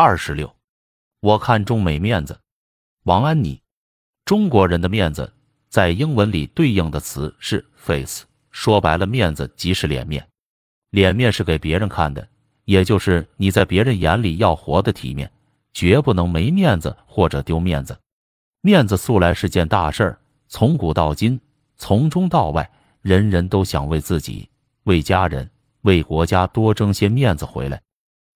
二十六，我看中美面子。王安妮，中国人的面子在英文里对应的词是 face，说白了，面子即是脸面。脸面是给别人看的，也就是你在别人眼里要活得体面，绝不能没面子或者丢面子。面子素来是件大事儿，从古到今，从中到外，人人都想为自己、为家人、为国家多争些面子回来。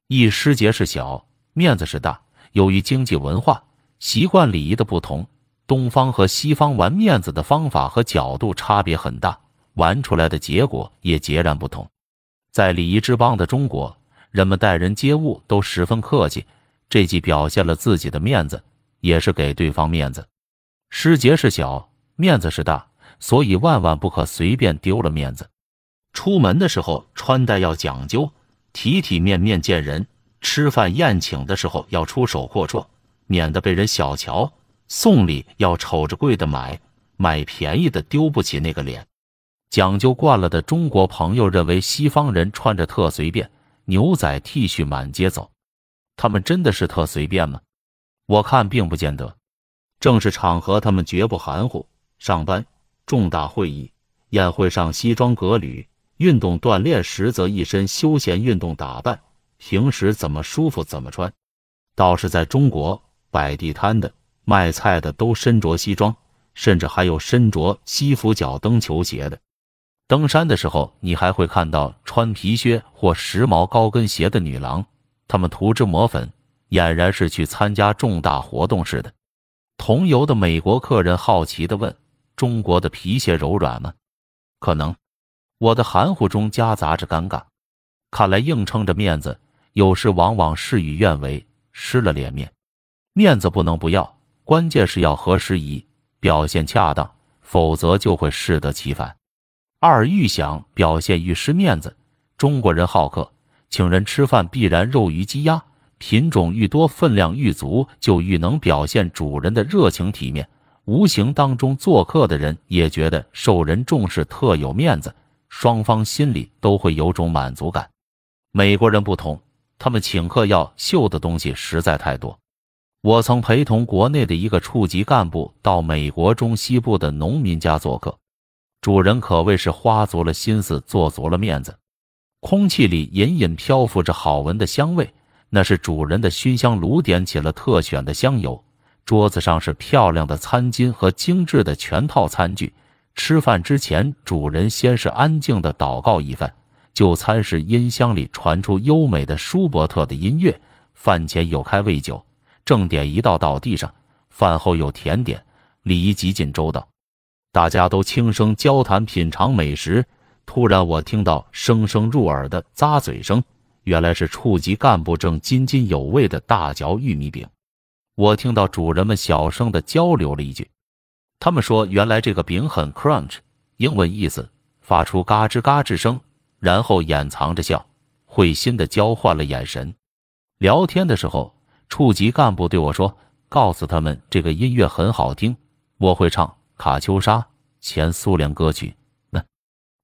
一失节是小，面子是大。由于经济文化。习惯礼仪的不同，东方和西方玩面子的方法和角度差别很大，玩出来的结果也截然不同。在礼仪之邦的中国，人们待人接物都十分客气，这既表现了自己的面子，也是给对方面子。师节是小，面子是大，所以万万不可随便丢了面子。出门的时候穿戴要讲究，体体面面见人；吃饭宴请的时候要出手阔绰。免得被人小瞧，送礼要瞅着贵的买，买便宜的丢不起那个脸。讲究惯了的中国朋友认为西方人穿着特随便，牛仔 T 恤满街走，他们真的是特随便吗？我看并不见得。正式场合他们绝不含糊，上班、重大会议、宴会上西装革履，运动锻炼实则一身休闲运动打扮，平时怎么舒服怎么穿。倒是在中国。摆地摊的、卖菜的都身着西装，甚至还有身着西服脚蹬球鞋的。登山的时候，你还会看到穿皮靴或时髦高跟鞋的女郎，她们涂脂抹粉，俨然是去参加重大活动似的。同游的美国客人好奇地问：“中国的皮鞋柔软吗？”可能。我的含糊中夹杂着尴尬。看来硬撑着面子，有时往往事与愿违，失了脸面。面子不能不要，关键是要合时宜，表现恰当，否则就会适得其反。二愈想表现欲失面子。中国人好客，请人吃饭必然肉鱼鸡鸭，品种愈多，分量愈足，就愈能表现主人的热情体面。无形当中，做客的人也觉得受人重视，特有面子，双方心里都会有种满足感。美国人不同，他们请客要秀的东西实在太多。我曾陪同国内的一个处级干部到美国中西部的农民家做客，主人可谓是花足了心思，做足了面子。空气里隐隐漂浮着好闻的香味，那是主人的熏香炉点起了特选的香油。桌子上是漂亮的餐巾和精致的全套餐具。吃饭之前，主人先是安静的祷告一番。就餐时，音箱里传出优美的舒伯特的音乐。饭前有开胃酒。正点一道到地上，饭后有甜点，礼仪极尽周到，大家都轻声交谈品尝美食。突然，我听到声声入耳的咂嘴声，原来是处级干部正津津有味的大嚼玉米饼。我听到主人们小声的交流了一句，他们说原来这个饼很 crunch，英文意思发出嘎吱嘎吱声，然后掩藏着笑，会心的交换了眼神。聊天的时候。处级干部对我说：“告诉他们这个音乐很好听，我会唱《卡秋莎》前苏联歌曲。”那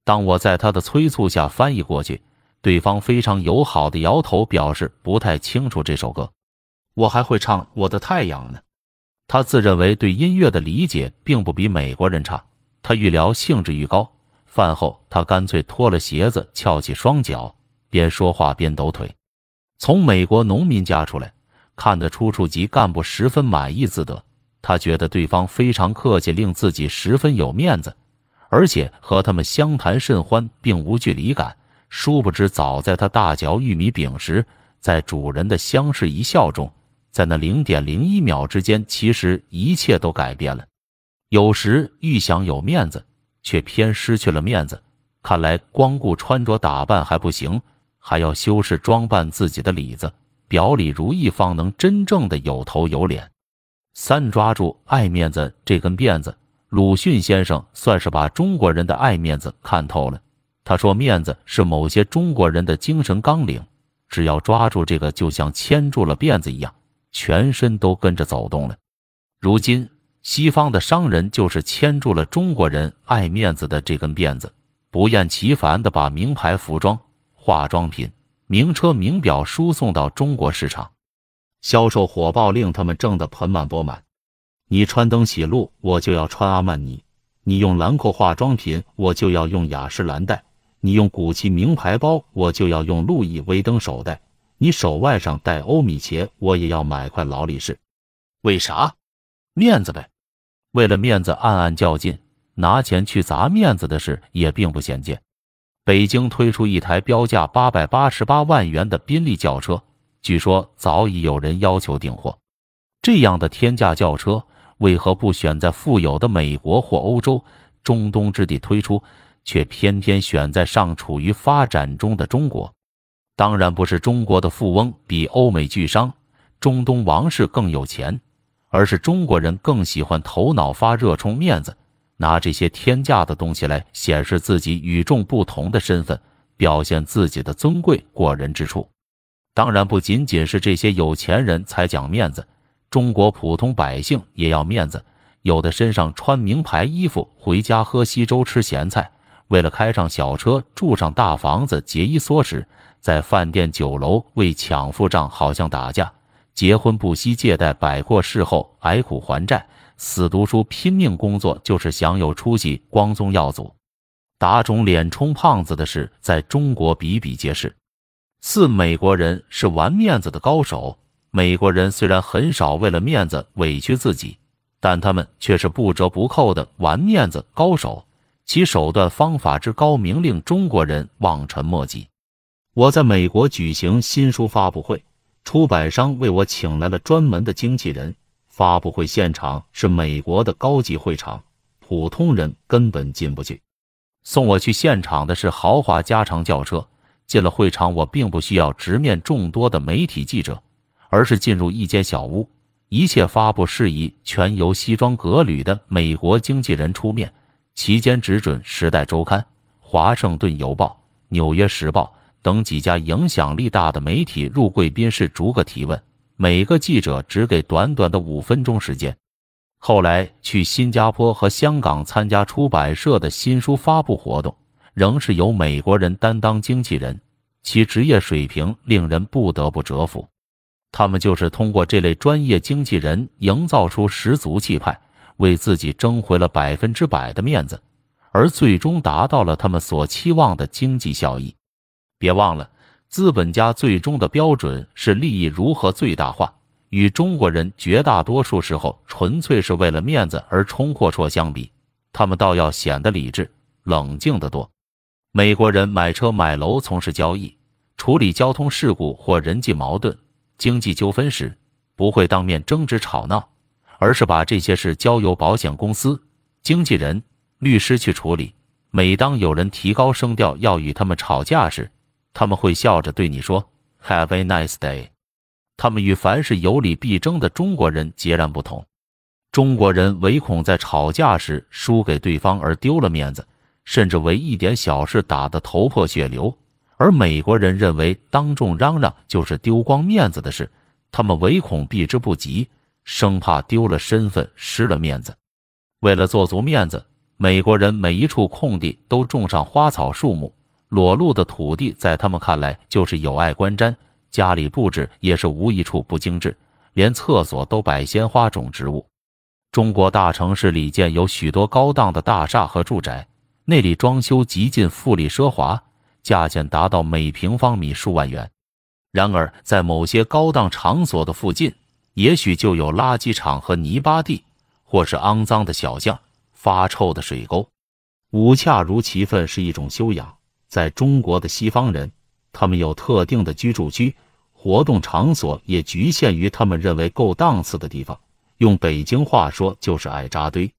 当我在他的催促下翻译过去，对方非常友好的摇头，表示不太清楚这首歌。我还会唱《我的太阳》呢。他自认为对音乐的理解并不比美国人差。他愈聊兴致愈高，饭后他干脆脱了鞋子，翘起双脚，边说话边抖腿。从美国农民家出来。看得出处级干部十分满意自得，他觉得对方非常客气，令自己十分有面子，而且和他们相谈甚欢，并无距离感。殊不知，早在他大嚼玉米饼时，在主人的相视一笑中，在那零点零一秒之间，其实一切都改变了。有时愈想有面子，却偏失去了面子。看来光顾穿着打扮还不行，还要修饰装扮自己的里子。表里如一，方能真正的有头有脸。三抓住爱面子这根辫子，鲁迅先生算是把中国人的爱面子看透了。他说，面子是某些中国人的精神纲领，只要抓住这个，就像牵住了辫子一样，全身都跟着走动了。如今，西方的商人就是牵住了中国人爱面子的这根辫子，不厌其烦的把名牌服装、化妆品。名车名表输送到中国市场，销售火爆，令他们挣得盆满钵满。你穿登喜路，我就要穿阿曼尼；你用兰蔻化妆品，我就要用雅诗兰黛；你用古奇名牌包，我就要用路易威登手袋；你手腕上戴欧米茄，我也要买块劳力士。为啥？面子呗。为了面子，暗暗较劲，拿钱去砸面子的事也并不鲜见。北京推出一台标价八百八十八万元的宾利轿车，据说早已有人要求订货。这样的天价轿车，为何不选在富有的美国或欧洲、中东之地推出，却偏偏选在尚处于发展中的中国？当然不是中国的富翁比欧美巨商、中东王室更有钱，而是中国人更喜欢头脑发热、充面子。拿这些天价的东西来显示自己与众不同的身份，表现自己的尊贵过人之处。当然，不仅仅是这些有钱人才讲面子，中国普通百姓也要面子。有的身上穿名牌衣服，回家喝稀粥吃咸菜；为了开上小车、住上大房子，节衣缩食，在饭店酒楼为抢付账好像打架；结婚不惜借贷百货，事后挨苦还债。死读书拼命工作就是想有出息光宗耀祖，打肿脸充胖子的事在中国比比皆是。四美国人是玩面子的高手。美国人虽然很少为了面子委屈自己，但他们却是不折不扣的玩面子高手，其手段方法之高明令中国人望尘莫及。我在美国举行新书发布会，出版商为我请来了专门的经纪人。发布会现场是美国的高级会场，普通人根本进不去。送我去现场的是豪华加长轿车。进了会场，我并不需要直面众多的媒体记者，而是进入一间小屋，一切发布事宜全由西装革履的美国经纪人出面，期间只准《时代周刊》《华盛顿邮报》《纽约时报》等几家影响力大的媒体入贵宾室逐个提问。每个记者只给短短的五分钟时间。后来去新加坡和香港参加出版社的新书发布活动，仍是由美国人担当经纪人，其职业水平令人不得不折服。他们就是通过这类专业经纪人营造出十足气派，为自己争回了百分之百的面子，而最终达到了他们所期望的经济效益。别忘了。资本家最终的标准是利益如何最大化，与中国人绝大多数时候纯粹是为了面子而冲阔绰相比，他们倒要显得理智冷静得多。美国人买车买楼、从事交易、处理交通事故或人际矛盾、经济纠纷时，不会当面争执吵闹，而是把这些事交由保险公司、经纪人、律师去处理。每当有人提高声调要与他们吵架时，他们会笑着对你说 “Have a nice day”。他们与凡是有理必争的中国人截然不同。中国人唯恐在吵架时输给对方而丢了面子，甚至为一点小事打得头破血流；而美国人认为当众嚷嚷就是丢光面子的事，他们唯恐避之不及，生怕丢了身份、失了面子。为了做足面子，美国人每一处空地都种上花草树木。裸露的土地在他们看来就是有碍观瞻，家里布置也是无一处不精致，连厕所都摆鲜花种植物。中国大城市里建有许多高档的大厦和住宅，那里装修极尽富丽奢华，价钱达到每平方米数万元。然而，在某些高档场所的附近，也许就有垃圾场和泥巴地，或是肮脏的小巷、发臭的水沟。五恰如其分是一种修养。在中国的西方人，他们有特定的居住区，活动场所也局限于他们认为够档次的地方。用北京话说，就是爱扎堆。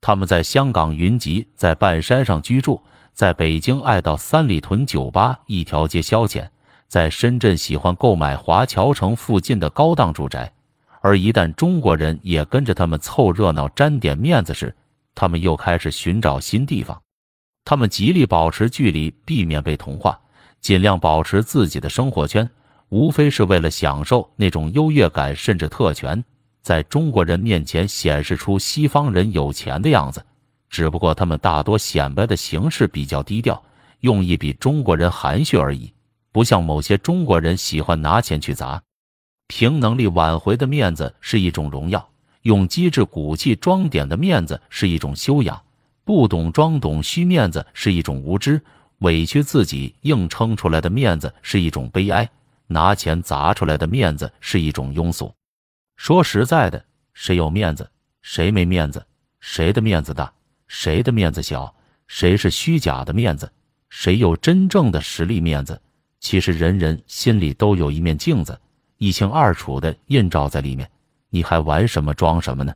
他们在香港云集在半山上居住，在北京爱到三里屯酒吧一条街消遣，在深圳喜欢购买华侨城附近的高档住宅。而一旦中国人也跟着他们凑热闹、沾点面子时，他们又开始寻找新地方。他们极力保持距离，避免被同化，尽量保持自己的生活圈，无非是为了享受那种优越感，甚至特权，在中国人面前显示出西方人有钱的样子。只不过他们大多显摆的形式比较低调，用意比中国人含蓄而已，不像某些中国人喜欢拿钱去砸。凭能力挽回的面子是一种荣耀，用机智骨气装点的面子是一种修养，不懂装懂虚面子是一种无知，委屈自己硬撑出来的面子是一种悲哀，拿钱砸出来的面子是一种庸俗。说实在的，谁有面子，谁没面子？谁的面子大，谁的面子小？谁是虚假的面子？谁有真正的实力面子？其实人人心里都有一面镜子。一清二楚的映照在里面，你还玩什么装什么呢？